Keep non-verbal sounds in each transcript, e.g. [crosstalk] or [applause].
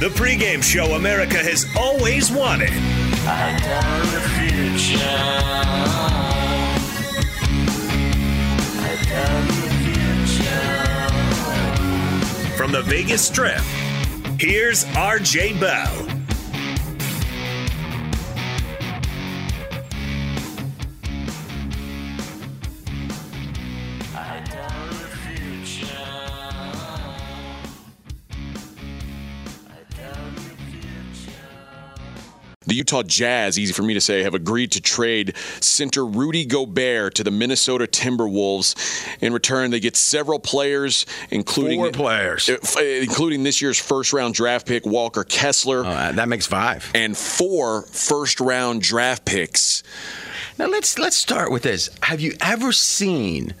The pregame show America has always wanted. From the Vegas Strip, here's RJ Bell. The Utah Jazz, easy for me to say, have agreed to trade center Rudy Gobert to the Minnesota Timberwolves. In return, they get several players, including four players, uh, including this year's first round draft pick Walker Kessler. Uh, that makes five, and four first round draft picks. Now let's let's start with this. Have you ever seen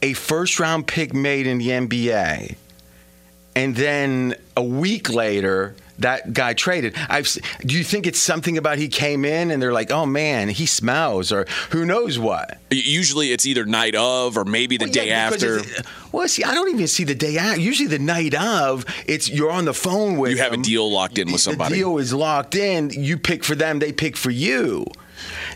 a first round pick made in the NBA, and then a week later? That guy traded. I've, do you think it's something about he came in and they're like, oh man, he smells, or who knows what? Usually it's either night of or maybe the well, day yeah, after. Uh, well, see, I don't even see the day after. Usually the night of, it's you're on the phone with. You have them. a deal locked in with somebody. The deal is locked in. You pick for them, they pick for you.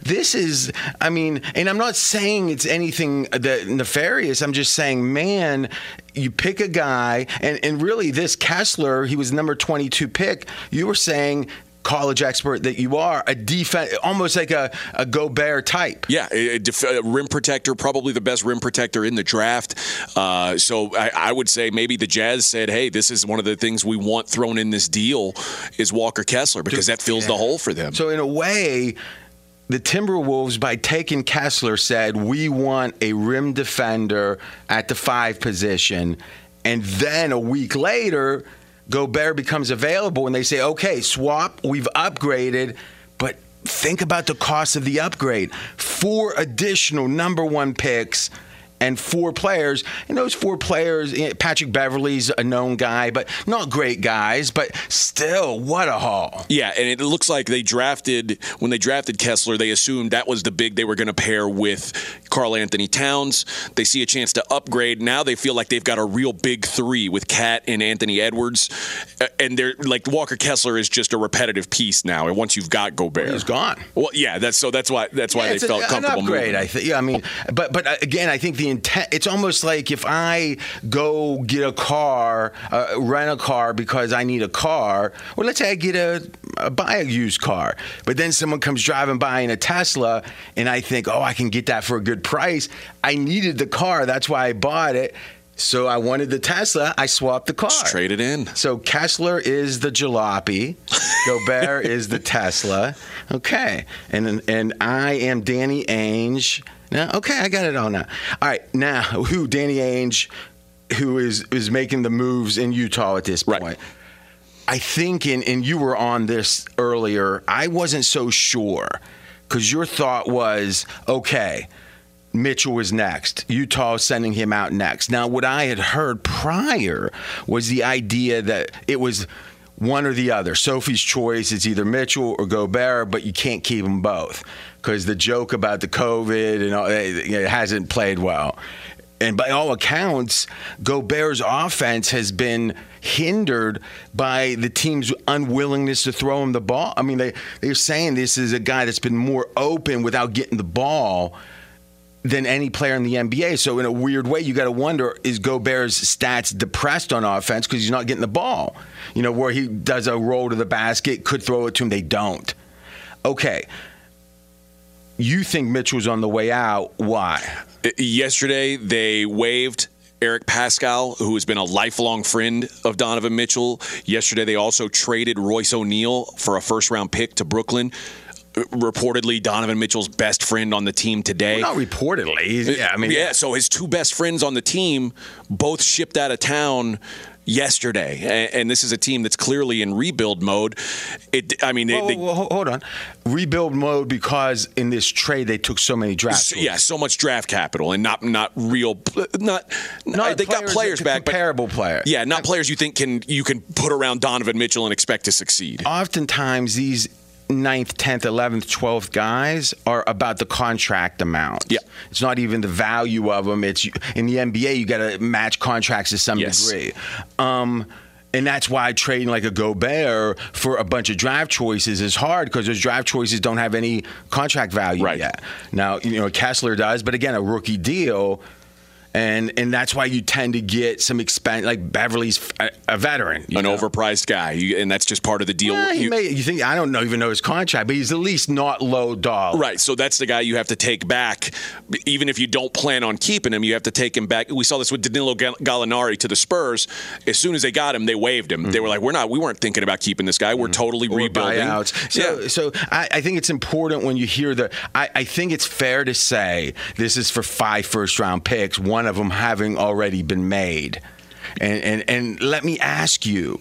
This is, I mean, and I'm not saying it's anything that nefarious. I'm just saying, man, you pick a guy, and, and really this Kessler, he was number 22 pick. You were saying college expert that you are, a defense, almost like a, a Gobert type. Yeah, a, def- a rim protector, probably the best rim protector in the draft. Uh, so I, I, would say maybe the Jazz said, "Hey, this is one of the things we want thrown in this deal is Walker Kessler because that fills yeah. the hole for them." So in a way, the Timberwolves, by taking Kessler, said, We want a rim defender at the five position. And then a week later, Gobert becomes available and they say, okay, swap, we've upgraded, but think about the cost of the upgrade. Four additional number one picks and four players. And those four players, eh, Patrick Beverley's a known guy, but not great guys, but still, what a haul. Yeah, and it looks like they drafted when they drafted Kessler, they assumed that was the big they were going to pair with Karl-Anthony Towns. They see a chance to upgrade. Now they feel like they've got a real big three with KAT and Anthony Edwards, and they're like Walker Kessler is just a repetitive piece now. And once you've got Gobert, He's gone. Well, yeah, that's so that's why that's why Yeah, they a- felt an comfortable. upgrade, moving. I think. Yeah, I mean, but but uh, again, I think the intent. It's almost like if I go get a car, uh, rent a car because I need a car, or let's say I get a, a buy a used car, but then someone comes driving by in a Tesla, and I think, oh, I can get that for a good price. I needed the car, that's why I bought it. So I wanted the Tesla. I swapped the car. Just trade it in. So Kessler is the jalopy, [laughs] Gobert is the Tesla. Okay, and and I am Danny Ainge. Now, okay, I got it all now. All right, now [laughs] who Danny Ainge, who is is making the moves in Utah at this point. I think, and, and you were on this earlier, I wasn't so sure because your thought was, okay, Mitchell was next. Utah sending him out next. Now, what I had heard prior was the idea that it was one or the other. Sophie's choice is either Mitchell or Gobert, but you can't keep them both because the joke about the COVID and all, it it hasn't played well. And by all accounts, Gobert's offense has been hindered by the team's unwillingness to throw him the ball. I mean, they, they're saying this is a guy that's been more open without getting the ball than any player in the NBA. So in a weird way, you got to wonder: is Gobert's stats depressed on offense because he's not getting the ball? You know, where he does a roll to the basket, could throw it to him, they don't. Okay, you think Mitchell's on the way out? Why? Yesterday, they waived Eric Paschall, who has been a lifelong friend of Donovan Mitchell. Yesterday, they also traded Royce O'Neale for a first round pick to Brooklyn. Uh, Reportedly, Donovan Mitchell's best friend on the team today. Well, not reportedly. Yeah, I mean, yeah. So his two best friends on the team both shipped out of town yesterday, and, and this is a team that's clearly in rebuild mode. It, I mean, they, Whoa, they- whoa, whoa, hold on. Rebuild mode because in this trade they took so many drafts. So- yeah, so much draft capital and not not real, not. Not they got players players that- back, but comparable players. Yeah, not players you think can you can put around Donovan Mitchell and expect to succeed. Oftentimes these ninth, tenth, eleventh, twelfth guys are about the contract amount. Yeah, it's not even the value of them. It's in the NBA you got to match contracts to some Yes. degree. Um, and that's why trading like a Gobert for a bunch of draft choices is hard because those draft choices don't have any contract value yet. Now, you know, Kessler does, but again, a rookie deal. And and that's why you tend to get some expense like Beverley's a, a veteran. you An know? overpriced guy, you, and that's just part of the deal. Yeah, You- may, you think I don't know even know his contract, but he's at least not low dollar. Right, so that's the guy you have to take back, even if you don't plan on keeping him. You have to take him back. We saw this with Danilo Gall- Gallinari to the Spurs. As soon as they got him, they waived him. They were like, "We're not. We weren't thinking about keeping this guy. We're totally Mm-hmm. Or rebuilding." buyouts. So, so I, I think it's important when you hear the. I, I think it's fair to say this is for five first round picks, one of them having already been made. And and and let me ask you.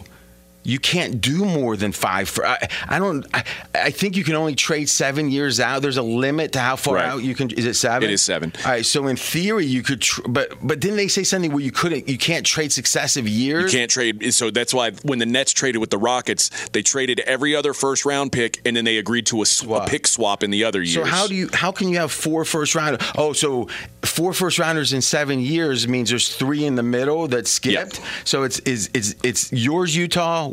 You can't do more than five. For I, I don't. I, I think you can only trade seven years out. There's a limit to how far Right. out you can. Is it seven? It is seven. All right. So in theory, you could. Tr- but but didn't they say something where you couldn't? You can't trade successive years. You can't trade. So that's why when the Nets traded with the Rockets, they traded every other first round pick, and then they agreed to a, sw- a pick swap in the other years. So how do you how can you have four first rounders? Oh, so four first rounders in seven years means there's three in the middle that skipped. So it's is it's it's yours, Utah.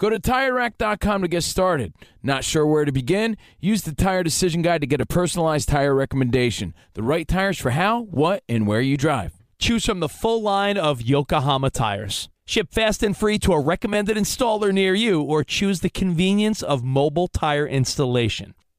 Go to TireRack.com to get started. Not sure where to begin? Use the Tire Decision Guide to get a personalized tire recommendation. The right tires for how, what, and where you drive. Choose from the full line of Yokohama tires. Ship fast and free to a recommended installer near you, or choose the convenience of mobile tire installation.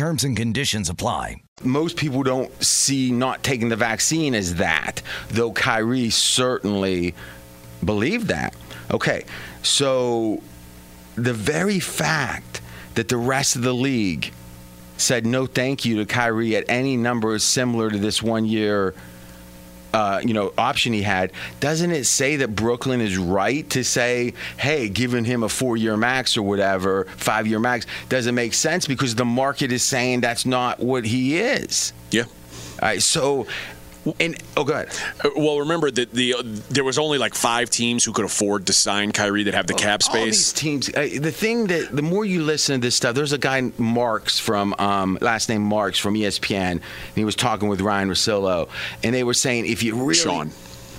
Terms and conditions apply. Most people don't see not taking the vaccine as that, though Kyrie certainly believed that. Okay, so the very fact that the rest of the league said no thank you to Kyrie at any number similar to this one year uh, you know option he had doesn't it say that brooklyn is right to say hey giving him a four year max or whatever five year max doesn't make sense because the market is saying that's not what he is? Yeah. All right so and oh, go ahead. Uh, well, remember that the uh, there was only like five teams who could afford to sign Kyrie that have the cap space. All these teams. Uh, the thing that the more you listen to this stuff, there's a guy Marks from um, last name Marks from ESPN, and he was talking with Ryan Russillo, and they were saying if you really Sean.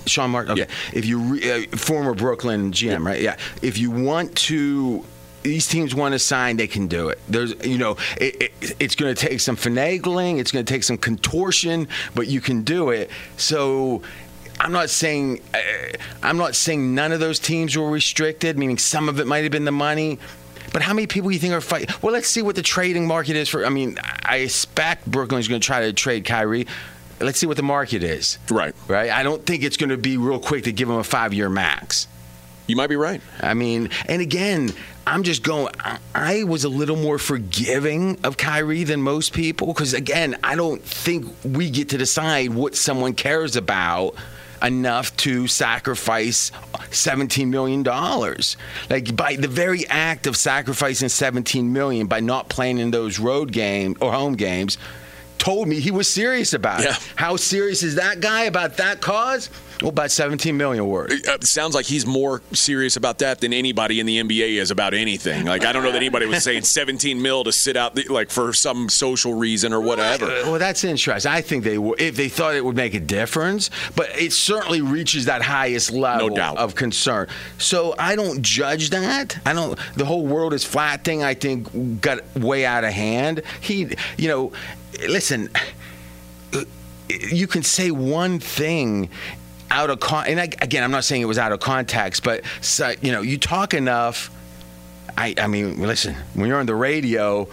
Sean Mark. Okay. Yeah. If you re, uh, former Brooklyn GM, Yeah. right? Yeah. If you want to. These teams want to sign; they can do it. There's, you know, it, it, it's going to take some finagling, it's going to take some contortion, but you can do it. So, I'm not saying, uh, I'm not saying none of those teams were restricted. Meaning, some of it might have been the money. But how many people you think are fighting? Well, let's see what the trading market is for. I mean, I expect Brooklyn's going to try to trade Kyrie. Let's see what the market is. Right. Right. I don't think it's going to be real quick to give him a five-year max. You might be right. I mean, and again, I'm just going. I- I was a little more forgiving of Kyrie than most people because, again, I don't think we get to decide what someone cares about enough to sacrifice 17 million dollars. Like by the very act of sacrificing 17 million by not playing in those road games or home games. told me he was serious about Yeah. it. How serious is that guy about that cause? Well, about 17 million worth. Uh, It sounds like he's more serious about that than anybody in the NBA is about anything. Like I don't know that anybody was saying [laughs] 17 mil to sit out the, like for some social reason or whatever. Well, that's interesting. I think they would if they thought it would make a difference, but it certainly reaches that highest level doubt. of concern. So I don't judge that. I don't. The whole world is flat thing. I think got way out of hand. He, you know, listen. You can say one thing out of con. And I, again, I'm not saying it was out of context, but so, you know, you talk enough. I, I mean, listen, when you're on the radio,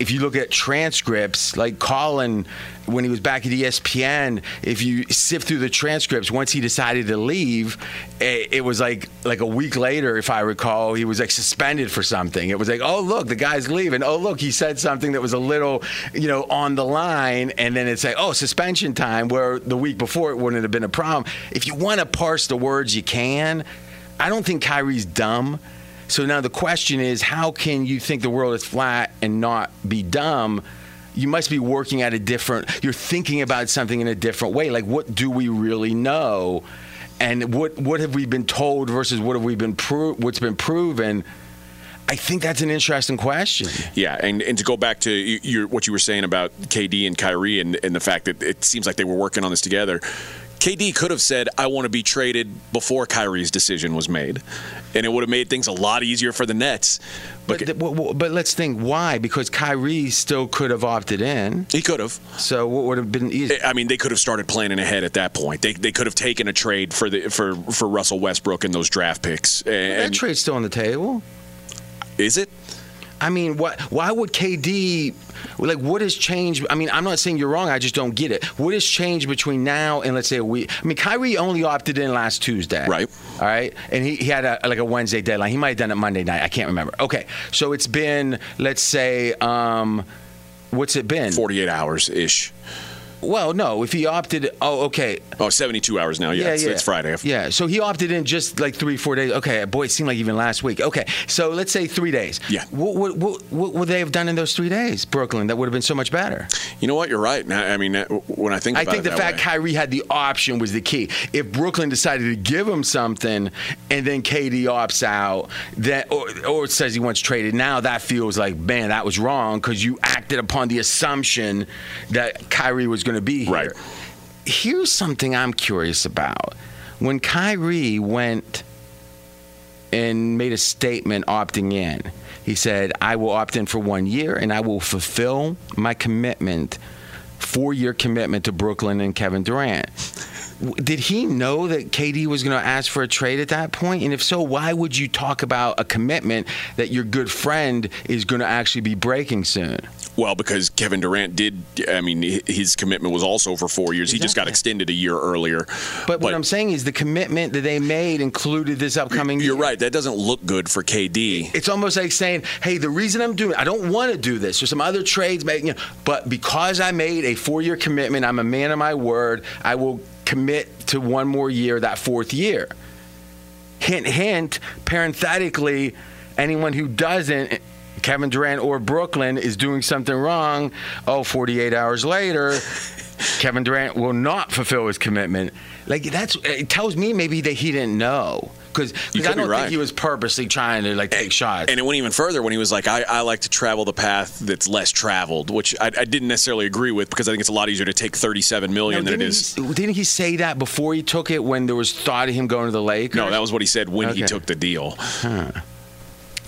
if you look at transcripts, like Colin, when he was back at ESPN, if you sift through the transcripts, once he decided to leave, it, it was like like a week later, if I recall, he was like suspended for something. It was like, oh look, the guy's leaving. Oh look, he said something that was a little, you know, on the line, and then it's like, oh, suspension time. Where the week before it wouldn't have been a problem. If you want to parse the words, you can. I don't think Kyrie's dumb. So now the question is, how can you think the world is flat and not be dumb? You must be working at a different. You're thinking about something in a different way. Like, what do we really know, and what what have we been told versus what have we been pro- what's been proven? I think that's an interesting question. Yeah, and, and to go back to your, what you were saying about KD and Kyrie and, and the fact that it seems like they were working on this together. KD could have said, I want to be traded before Kyrie's decision was made. And it would have made things a lot easier for the Nets. But w- w- but let's think why? Because Kyrie still could have opted in. He could have. So what would have been easy? I mean, they could have started planning ahead at that point. They, they could have taken a trade for the for, for Russell Westbrook and those draft picks. And, that trade's still on the table. is it? I mean, what? Why would KD? Like, what has changed? I mean, I'm not saying you're wrong. I just don't get it. What has changed between now and let's say a week? I mean, Kyrie only opted in last Tuesday, Right. All right, and he, he had a, like a Wednesday deadline. He might have done it Monday night. I can't remember. Okay, so it's been let's say, um, what's it been? 48 hours ish. Well, no. If he opted, oh, okay. Oh, 72 hours now. Yeah, it's, it's Friday. Yeah, so he opted in just like three, four days. Okay, boy, it seemed like even last week. Okay, so let's say three days. Yeah. What, what, what, what would they have done in those three days, Brooklyn? That would have been so much better. You know what? You're right. I mean, when I think about it. I think the fact way. Kyrie had the option was the key. If Brooklyn decided to give him something and then KD opts out, that or, or says he wants traded, now that feels like man, that was wrong because you acted upon the assumption that Kyrie was going to be here. Right. Here's something I'm curious about. When Kyrie went and made a statement opting in, he said, "I will opt in for one year and I will fulfill my commitment." four year commitment to Brooklyn and Kevin Durant. Did he know that KD was going to ask for a trade at that point? And if so, why would you talk about a commitment that your good friend is going to actually be breaking soon? Well, because Kevin Durant did, I mean, his commitment was also for four years. He just got extended a year earlier. But, what I'm saying is the commitment that they made included this upcoming You're year. right. That doesn't look good for KD. It's almost like saying, "Hey, the reason I'm doing, I don't want to do this. There's some other trades, making, you know, but because I made a four-year commitment, I'm a man of my word. I will commit to one more year, that fourth year." Hint, hint. Parenthetically, anyone who doesn't. Kevin Durant or Brooklyn is doing something wrong. Oh, 48 hours later, [laughs] Kevin Durant will not fulfill his commitment. Like that's it tells me maybe that he didn't know because I don't right. think he was purposely trying to like take shots. And it went even further when he was like, I, I like to travel the path that's less traveled, which I, I didn't necessarily agree with because I think it's a lot easier to take 37 million No, than it didn't. He, didn't he say that before he took it when there was thought of him going to the lake? No, that was what he said when he took the deal. Huh.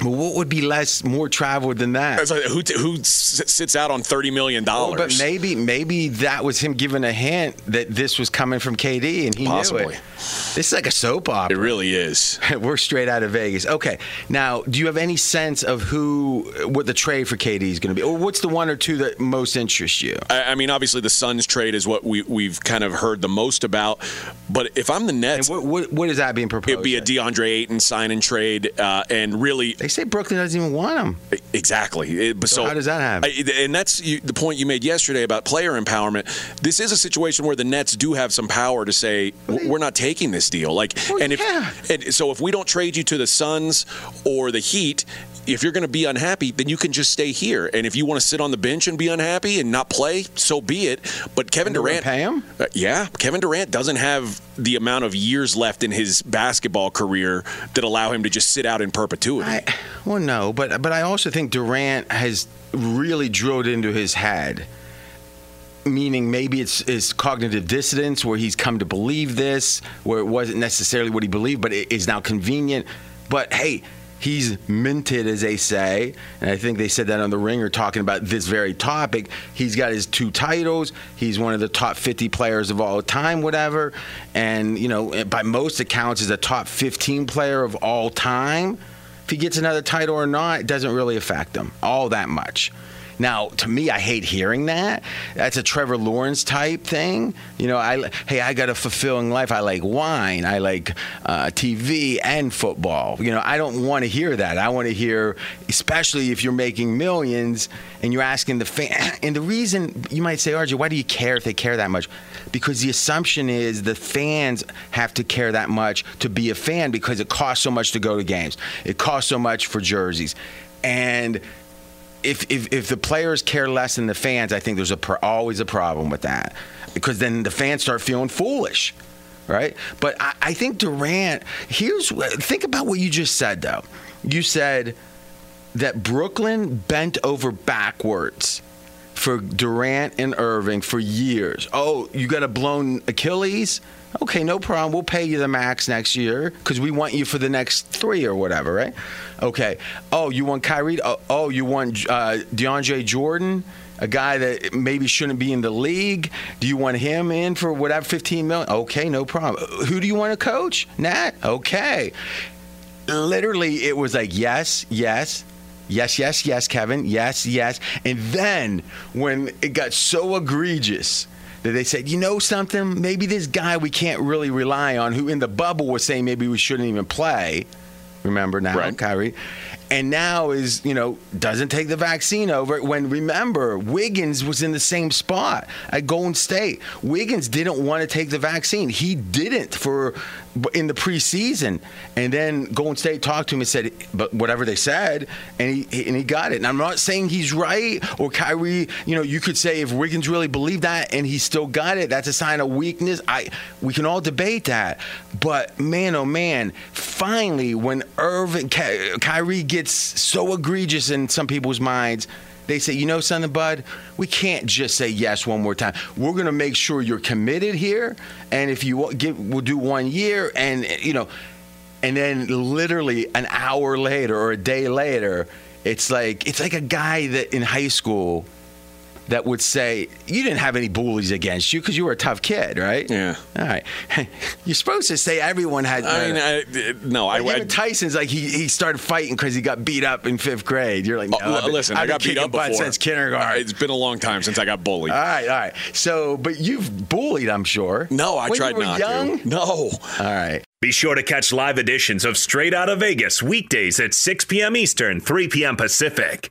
But what would be less, more traveled than that? Like, who, t- who s- sits out on $30 million? Well, but maybe, maybe that was him giving a hint that this was coming from KD, and he Possibly. knew it. This is like a soap opera. It really is. [laughs] We're straight out of Vegas. Okay, now, do you have any sense of who, what the trade for KD is going to be, or what's the one or two that most interest you? I, I mean, obviously, the Suns trade is what we, we've kind of heard the most about. But if I'm the Nets, what, what, what is that being proposed? it'd be a DeAndre Ayton sign and trade, uh, and really, they say Brooklyn doesn't even want him. exactly. It- but So how does that happen? I, and that's you, the point you made yesterday about player empowerment. This is a situation where the Nets do have some power to say "W- we're not taking this deal. Like, Well, and if yeah. and so, if we don't trade you to the Suns or the Heat, if you're going to be unhappy, then you can just stay here. And if you want to sit on the bench and be unhappy and not play, so be it. But Kevin Durant, pay him? Uh, yeah, Kevin Durant doesn't have the amount of years left in his basketball career that allow him to just sit out in perpetuity. I, well, no, but but I also think Durant has really drilled into his head. Meaning, maybe it's, it's cognitive dissonance where he's come to believe this, where it wasn't necessarily what he believed, but it is now convenient. But hey, he's minted, as they say, and I think they said that on the Ringer, talking about this very topic. He's got his two titles. He's one of the top 50 players of all time, whatever, and you know, eh, by most accounts, is a top 15 player of all time. If he gets another title or not, it doesn't really affect him all that much. Now, to me, I hate hearing that. That's a Trevor Lawrence type thing. You know, I hey, I got a fulfilling life. I like wine. I like uh, TV and football. You know, I don't want to hear that. I want to hear, especially if you're making millions and you're asking the fan. [clears throat] And the reason you might say, RJ, why do you care if they care that much? Because the assumption is the fans have to care that much to be a fan because it costs so much to go to games. It costs so much for jerseys, and if, if, if the players care less than the fans, I think there's a pro- always a problem with that because then the fans start feeling foolish, right? But I, I think Durant. Here's think about what you just said though. You said that Brooklyn bent over backwards for Durant and Irving for years. Oh, you got a blown Achilles? Okay, no problem. We'll pay you the max next year because we want you for the next three or whatever, right? Okay. Oh, you want Kyrie? Oh, oh you want uh, DeAndre Jordan? A guy that maybe shouldn't be in the league. Do you want him in for whatever, 15 million? Okay, no problem. Who do you want to coach? Nat? Okay. Literally, it was like, yes, yes, Yes, yes, yes, Kevin. Yes, yes. And then when it got so egregious that they said, you know something, maybe this guy we can't really rely on, who in the bubble was saying maybe we shouldn't even play. Remember now, right. Kyrie. And now is, you know, doesn't take the vaccine over. When remember, Wiggins was in the same spot at Golden State. Wiggins didn't want to take the vaccine. He didn't for in the preseason. And then Golden State talked to him and said, but whatever they said, and he and he got it. And I'm not saying he's right or Kyrie, you know, you could say if Wiggins really believed that and he still got it, that's a sign of weakness. I we can all debate that. But man, oh man, finally when Irving Ky- Kyrie gets so egregious in some people's minds, they say, you know something, bud, we can't just say yes one more time. We're going to make sure you're committed here, and if you give, we'll do one year, and you know, and then literally an hour later or a day later, it's like it's like a guy that in high school that would say you didn't have any bullies against you because you were a tough kid, right? Yeah. All right. [laughs] You're supposed to say everyone had. I mean, I, no, I. Like Tyson's like he, he started fighting because he got beat up in fifth grade. You're like, uh, no, oh, been, listen, I've i got beat up before since kindergarten. It's been a long time since I got bullied. All right, all right. So, but you've bullied, I'm sure. No, I when tried you were not young? to. No. All right. Be sure to catch live editions of Straight Out of Vegas weekdays at 6 p.m. Eastern, 3 p.m. Pacific.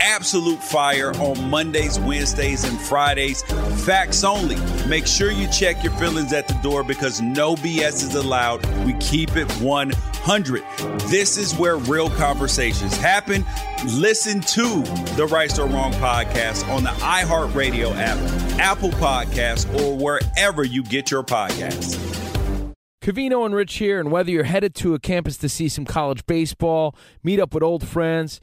Absolute fire on Mondays, Wednesdays, and Fridays. Facts only. Make sure you check your feelings at the door because no BS is allowed. We keep it 100. This is where real conversations happen. Listen to the Right or Wrong podcast on the iHeartRadio app, Apple Podcasts, or wherever you get your podcasts. Covino and Rich here, and whether you're headed to a campus to see some college baseball, meet up with old friends,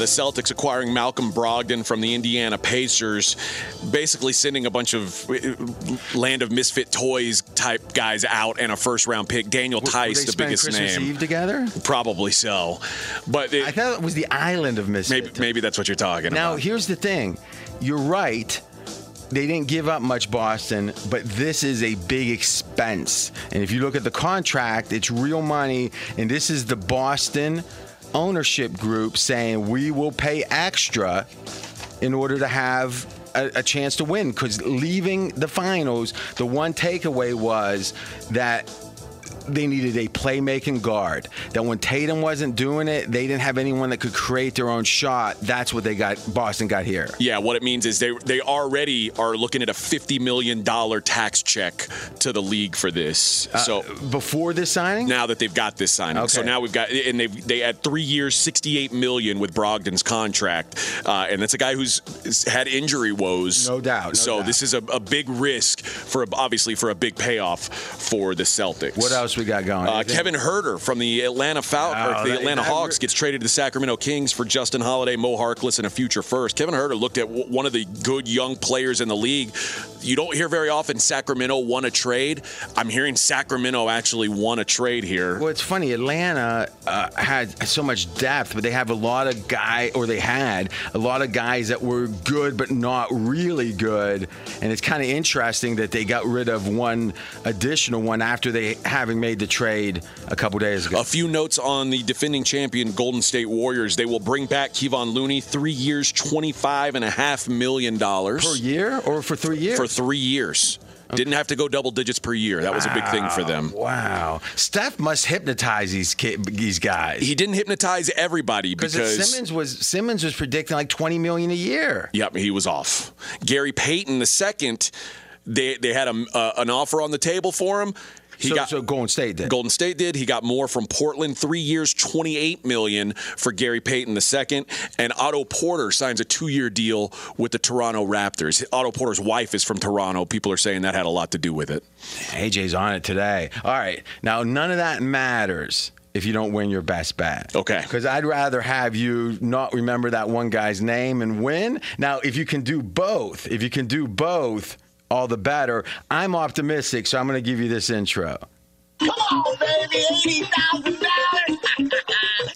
The Celtics acquiring Malcolm Brogdon from the Indiana Pacers, basically sending a bunch of uh, land of misfit toys type guys out and a first round pick. Daniel Theis, the biggest Christmas name. Eve together? Probably so. But it, I thought it was the island of misfit. maybe, maybe that's what you're talking Now, about. Now, here's the thing. You're right. They didn't give up much Boston, but this is a big expense. And if you look at the contract, it's real money. And this is the Boston ownership group saying we will pay extra in order to have a, a chance to win. Because leaving the finals, the one takeaway was that they needed a playmaking guard. That when Tatum wasn't doing it, they didn't have anyone that could create their own shot. That's what they got. Boston got here. Yeah, what it means is they they already are looking at a fifty million dollar tax check to the league for this. So before this signing, now that they've got this signing, so now we've got and they they had three years, sixty eight million with Brogdon's contract, uh, and that's a guy who's had injury woes. No doubt, no so doubt. this is a, a big risk for obviously for a big payoff for the Celtics. What else we got going? Uh, Kevin Huerter from the Atlanta Fal- Oh, the Atlanta Hawks gets traded to the Sacramento Kings for Justin Holiday, Moe Harkless, and a future first. Kevin Huerter looked at w- one of the good young players in the league. You don't hear very often Sacramento won a trade. I'm hearing Sacramento actually won a trade here. Well, it's funny. Atlanta uh, had so much depth, but they have a lot of guy, or they had a lot of guys that were good but not really good. And it's kind of interesting that they got rid of one additional one after they having made the trade a couple days ago. A few notes on the defending champion Golden State Warriors. They will bring back Kevon Looney, three years, twenty-five and a half million dollars per year, or for three years? For three years. Didn't have to go double digits per year. That was a big thing for them. Wow, Steph must hypnotize these these guys. He didn't hypnotize everybody because Simmons was Simmons was predicting like twenty million a year. Yep, he was off. Gary Payton the second, they they had a, uh, an offer on the table for him. He so, got so Golden State did. Golden State did. He got more from Portland. Three years, twenty-eight million for Gary Payton the second, and Otto Porter signs a two-year deal with the Toronto Raptors. Otto Porter's wife is from Toronto. People are saying that had a lot to do with it. AJ's on it today. All right, now none of that matters if you don't win your best bet. Okay. Because I'd rather have you not remember that one guy's name and win. Now, if you can do both, if you can do both, all the better. I'm optimistic, so I'm going to give you this intro. Come on, baby. Eighty thousand dollars.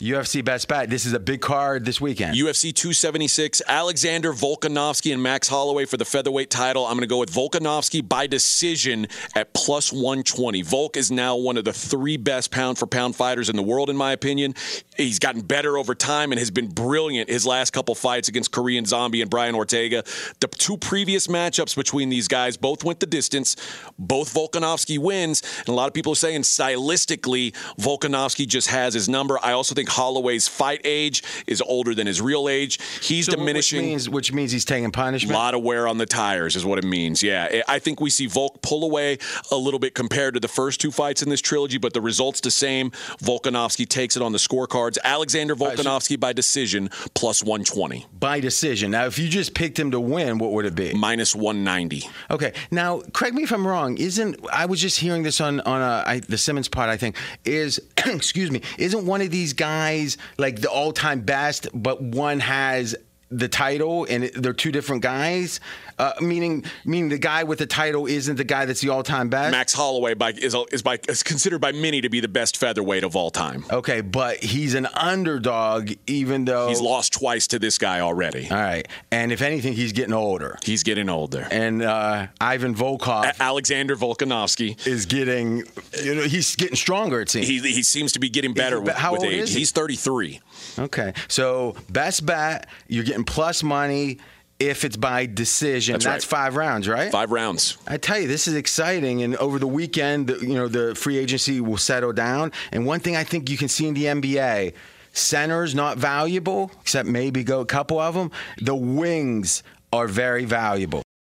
UFC best bet. This is a big card this weekend. UFC 276, Alexander Volkanovski and Max Holloway for the featherweight title. I'm going to go with Volkanovski by decision at plus 120. Volk is now one of the three best pound for pound fighters in the world, in my opinion. He's gotten better over time and has been brilliant his last couple fights against Korean Zombie and Brian Ortega. The two previous matchups between these guys both went the distance. Both Volkanovski wins. And a lot of people are saying stylistically, Volkanovski just has his number. I also think Holloway's fight age is older than his real age. He's So diminishing. Which means, which means he's taking punishment. A lot of wear on the tires is what it means. Yeah, I I think we see Volk pull away a little bit compared to the first two fights in this trilogy, but the results the same. Volkanovski takes it on the scorecards. Alexander Volkanovski by decision plus 120, by decision. Now, if you just picked him to win, what would it be? minus 190. Okay. Now, correct me if I'm wrong. Isn't I was just hearing this on on a, I, the Simmons part, I think is [clears throat] excuse me. Isn't one of these guys like the all time best, but one has the title and they're two different guys? Uh, meaning, meaning the guy with the title isn't the guy that's the all time best. Max Holloway by, is, is, by, is considered by many to be the best featherweight of all time. Okay, but he's an underdog, even though He's lost twice to this guy already. All right, and if anything, he's getting older. He's getting older. And uh, Ivan Volkov, A- Alexander Volkanovski is getting, you know, he's getting stronger. It seems. He, he seems to be getting better with, with age. He's 33. Okay, so best bet, you're getting plus money if it's by decision. That's That's, right. five rounds, right? Five rounds. I tell you, this is exciting. And over the weekend, you know, the free agency will settle down. And one thing I think you can see in the NBA. Centers not valuable, except maybe go a couple of them. The wings are very valuable.